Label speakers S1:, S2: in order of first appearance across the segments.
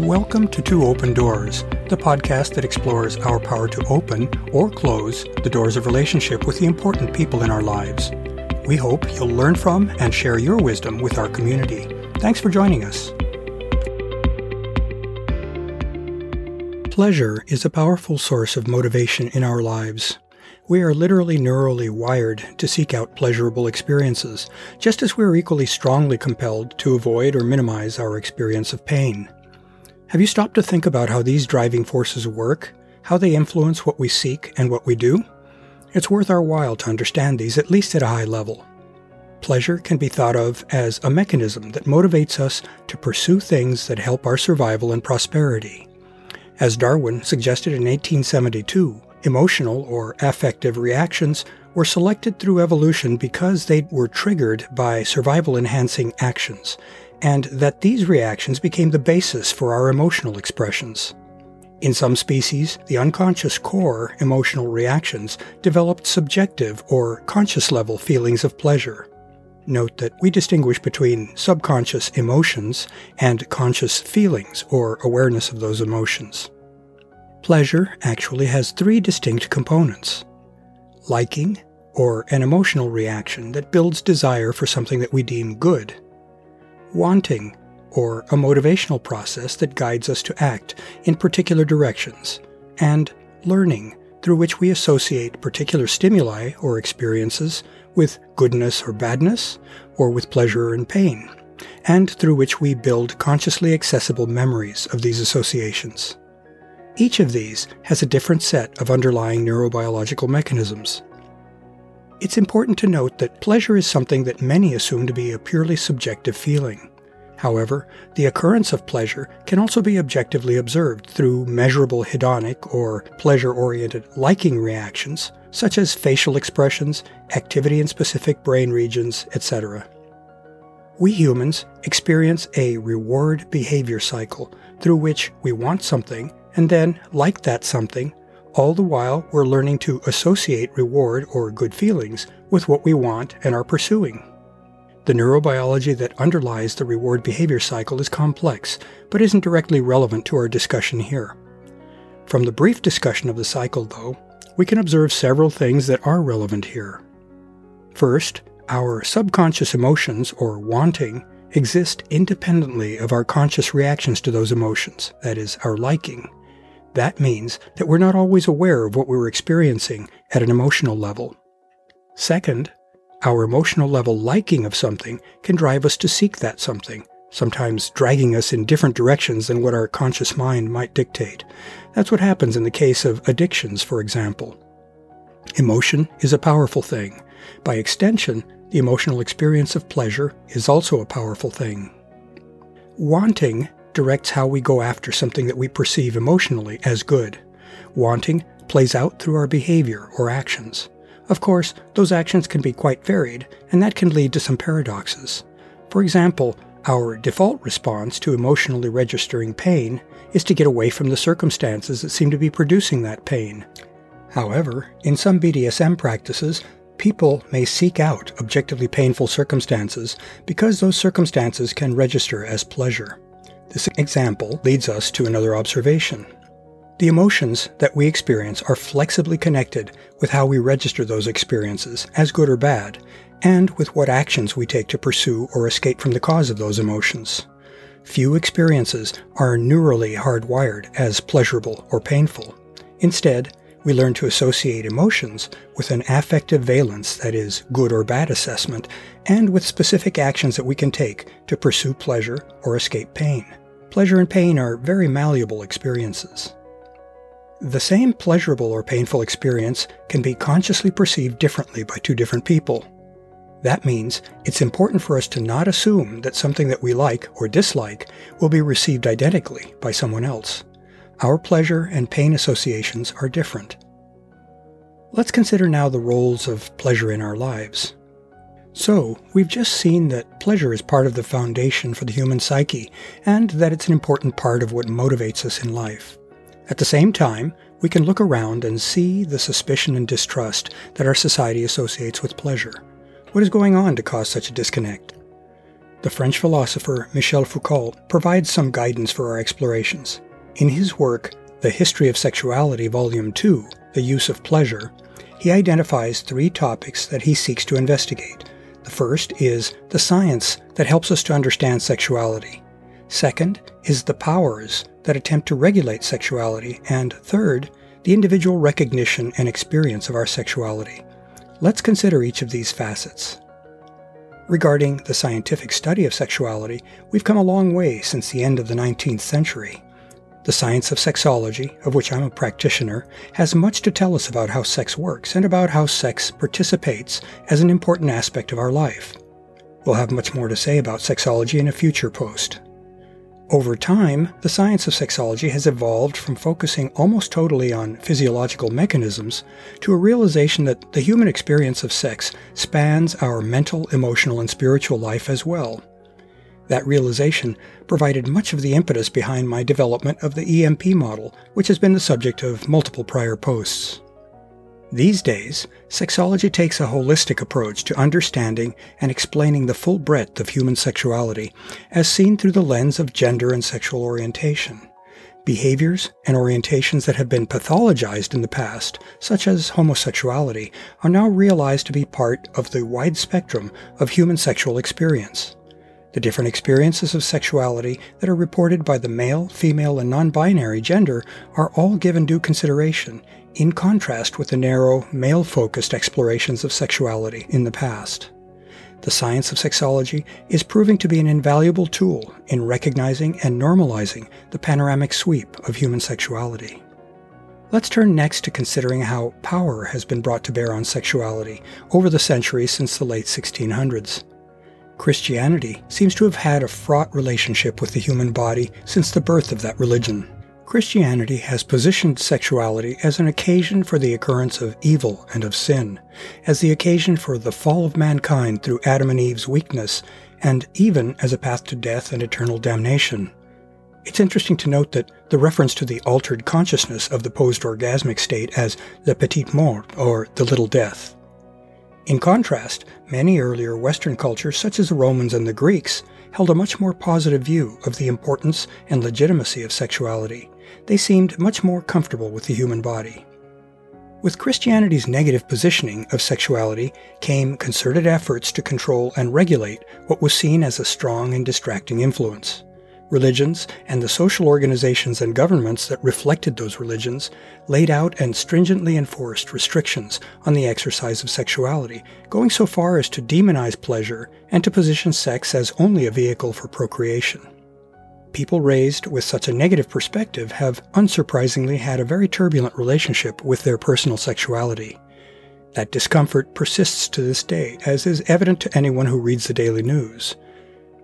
S1: Welcome to Two Open Doors, the podcast that explores our power to open or close the doors of relationship with the important people in our lives. We hope you'll learn from and share your wisdom with our community. Thanks for joining us. Pleasure is a powerful source of motivation in our lives. We are literally neurally wired to seek out pleasurable experiences, just as we are equally strongly compelled to avoid or minimize our experience of pain. Have you stopped to think about how these driving forces work, how they influence what we seek and what we do? It's worth our while to understand these, at least at a high level. Pleasure can be thought of as a mechanism that motivates us to pursue things that help our survival and prosperity. As Darwin suggested in 1872, emotional or affective reactions were selected through evolution because they were triggered by survival enhancing actions, and that these reactions became the basis for our emotional expressions. In some species, the unconscious core emotional reactions developed subjective or conscious level feelings of pleasure. Note that we distinguish between subconscious emotions and conscious feelings or awareness of those emotions. Pleasure actually has three distinct components liking, or an emotional reaction that builds desire for something that we deem good wanting, or a motivational process that guides us to act in particular directions, and learning, through which we associate particular stimuli or experiences with goodness or badness, or with pleasure and pain, and through which we build consciously accessible memories of these associations. Each of these has a different set of underlying neurobiological mechanisms. It's important to note that pleasure is something that many assume to be a purely subjective feeling. However, the occurrence of pleasure can also be objectively observed through measurable hedonic or pleasure oriented liking reactions, such as facial expressions, activity in specific brain regions, etc. We humans experience a reward behavior cycle through which we want something and then like that something all the while, we're learning to associate reward or good feelings with what we want and are pursuing. The neurobiology that underlies the reward behavior cycle is complex, but isn't directly relevant to our discussion here. From the brief discussion of the cycle, though, we can observe several things that are relevant here. First, our subconscious emotions, or wanting, exist independently of our conscious reactions to those emotions, that is, our liking. That means that we're not always aware of what we're experiencing at an emotional level. Second, our emotional level liking of something can drive us to seek that something, sometimes dragging us in different directions than what our conscious mind might dictate. That's what happens in the case of addictions, for example. Emotion is a powerful thing. By extension, the emotional experience of pleasure is also a powerful thing. Wanting directs how we go after something that we perceive emotionally as good. Wanting plays out through our behavior or actions. Of course, those actions can be quite varied, and that can lead to some paradoxes. For example, our default response to emotionally registering pain is to get away from the circumstances that seem to be producing that pain. However, in some BDSM practices, people may seek out objectively painful circumstances because those circumstances can register as pleasure. This example leads us to another observation. The emotions that we experience are flexibly connected with how we register those experiences, as good or bad, and with what actions we take to pursue or escape from the cause of those emotions. Few experiences are neurally hardwired as pleasurable or painful. Instead, we learn to associate emotions with an affective valence, that is, good or bad assessment, and with specific actions that we can take to pursue pleasure or escape pain. Pleasure and pain are very malleable experiences. The same pleasurable or painful experience can be consciously perceived differently by two different people. That means it's important for us to not assume that something that we like or dislike will be received identically by someone else. Our pleasure and pain associations are different. Let's consider now the roles of pleasure in our lives. So, we've just seen that pleasure is part of the foundation for the human psyche, and that it's an important part of what motivates us in life. At the same time, we can look around and see the suspicion and distrust that our society associates with pleasure. What is going on to cause such a disconnect? the French philosopher Michel Foucault provides some guidance for our explorations. In his work, The History of Sexuality, Volume 2, The Use of Pleasure, he identifies three topics that he seeks to investigate. The first is the science that helps us to understand sexuality. Second is the powers that attempt to regulate sexuality. And third, the individual recognition and experience of our sexuality. Let's consider each of these facets. Regarding the scientific study of sexuality, we've come a long way since the end of the 19th century. The science of sexology, of which I'm a practitioner, has much to tell us about how sex works and about how sex participates as an important aspect of our life. We'll have much more to say about sexology in a future post. Over time, the science of sexology has evolved from focusing almost totally on physiological mechanisms to a realization that the human experience of sex spans our mental, emotional, and spiritual life as well. That realization provided much of the impetus behind my development of the EMP model, which has been the subject of multiple prior posts. These days, sexology takes a holistic approach to understanding and explaining the full breadth of human sexuality as seen through the lens of gender and sexual orientation. Behaviors and orientations that have been pathologized in the past, such as homosexuality, are now realized to be part of the wide spectrum of human sexual experience. The different experiences of sexuality that are reported by the male, female, and non binary gender are all given due consideration in contrast with the narrow, male focused explorations of sexuality in the past. The science of sexology is proving to be an invaluable tool in recognizing and normalizing the panoramic sweep of human sexuality. Let's turn next to considering how power has been brought to bear on sexuality over the centuries since the late 1600s. Christianity seems to have had a fraught relationship with the human body since the birth of that religion. Christianity has positioned sexuality as an occasion for the occurrence of evil and of sin, as the occasion for the fall of mankind through Adam and Eve's weakness, and even as a path to death and eternal damnation. It's interesting to note that the reference to the altered consciousness of the post orgasmic state as the petite mort, or the little death. In contrast, many earlier Western cultures, such as the Romans and the Greeks, held a much more positive view of the importance and legitimacy of sexuality, they seemed much more comfortable with the human body. With Christianity's negative positioning of sexuality came concerted efforts to control and regulate what was seen as a strong and distracting influence. Religions and the social organizations and governments that reflected those religions laid out and stringently enforced restrictions on the exercise of sexuality, going so far as to demonize pleasure and to position sex as only a vehicle for procreation. People raised with such a negative perspective have unsurprisingly had a very turbulent relationship with their personal sexuality. That discomfort persists to this day, as is evident to anyone who reads the daily news.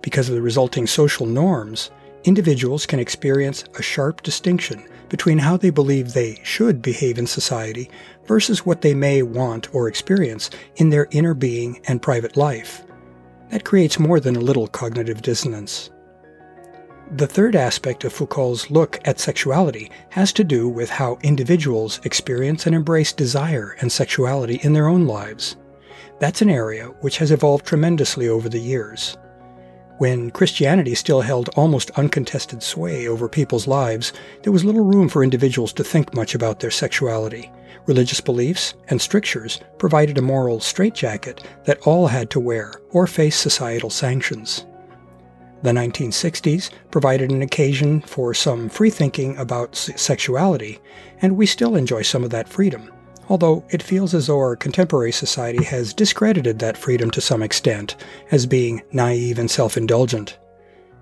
S1: Because of the resulting social norms, individuals can experience a sharp distinction between how they believe they should behave in society versus what they may want or experience in their inner being and private life. That creates more than a little cognitive dissonance. The third aspect of Foucault's look at sexuality has to do with how individuals experience and embrace desire and sexuality in their own lives. That's an area which has evolved tremendously over the years. When Christianity still held almost uncontested sway over people's lives, there was little room for individuals to think much about their sexuality. Religious beliefs and strictures provided a moral straitjacket that all had to wear or face societal sanctions. The 1960s provided an occasion for some free thinking about sexuality, and we still enjoy some of that freedom, although it feels as though our contemporary society has discredited that freedom to some extent as being naive and self indulgent.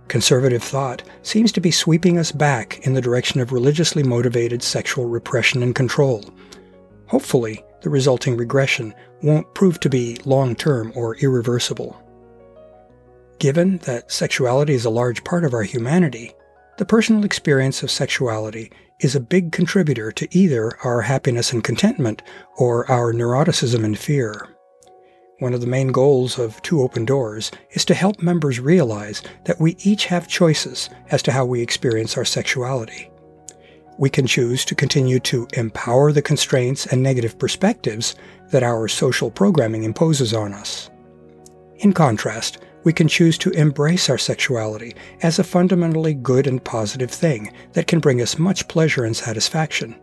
S1: Conservative thought seems to be sweeping us back in the direction of religiously motivated sexual repression and control. Hopefully, the resulting regression won't prove to be long term or irreversible. Given that sexuality is a large part of our humanity, the personal experience of sexuality is a big contributor to either our happiness and contentment or our neuroticism and fear. One of the main goals of Two Open Doors is to help members realize that we each have choices as to how we experience our sexuality. We can choose to continue to empower the constraints and negative perspectives that our social programming imposes on us. In contrast, we can choose to embrace our sexuality as a fundamentally good and positive thing that can bring us much pleasure and satisfaction,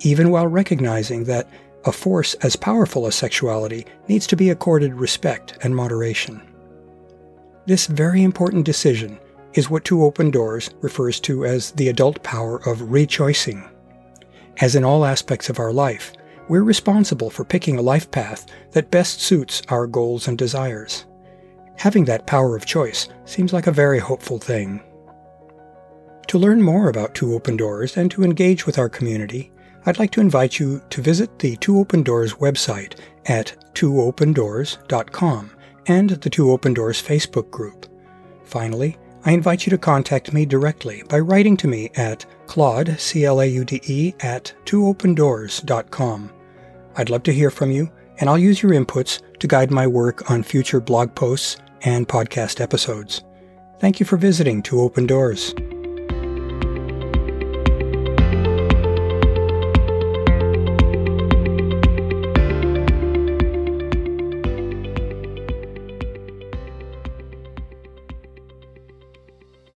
S1: even while recognizing that a force as powerful as sexuality needs to be accorded respect and moderation. This very important decision is what Two Open Doors refers to as the adult power of rechoicing. As in all aspects of our life, we're responsible for picking a life path that best suits our goals and desires. Having that power of choice seems like a very hopeful thing. To learn more about Two Open Doors and to engage with our community, I'd like to invite you to visit the Two Open Doors website at twoopendoors.com and the Two Open Doors Facebook group. Finally, I invite you to contact me directly by writing to me at claude, C-L-A-U-D-E, at twoopendoors.com. I'd love to hear from you, and I'll use your inputs to guide my work on future blog posts and podcast episodes. Thank you for visiting Two Open Doors.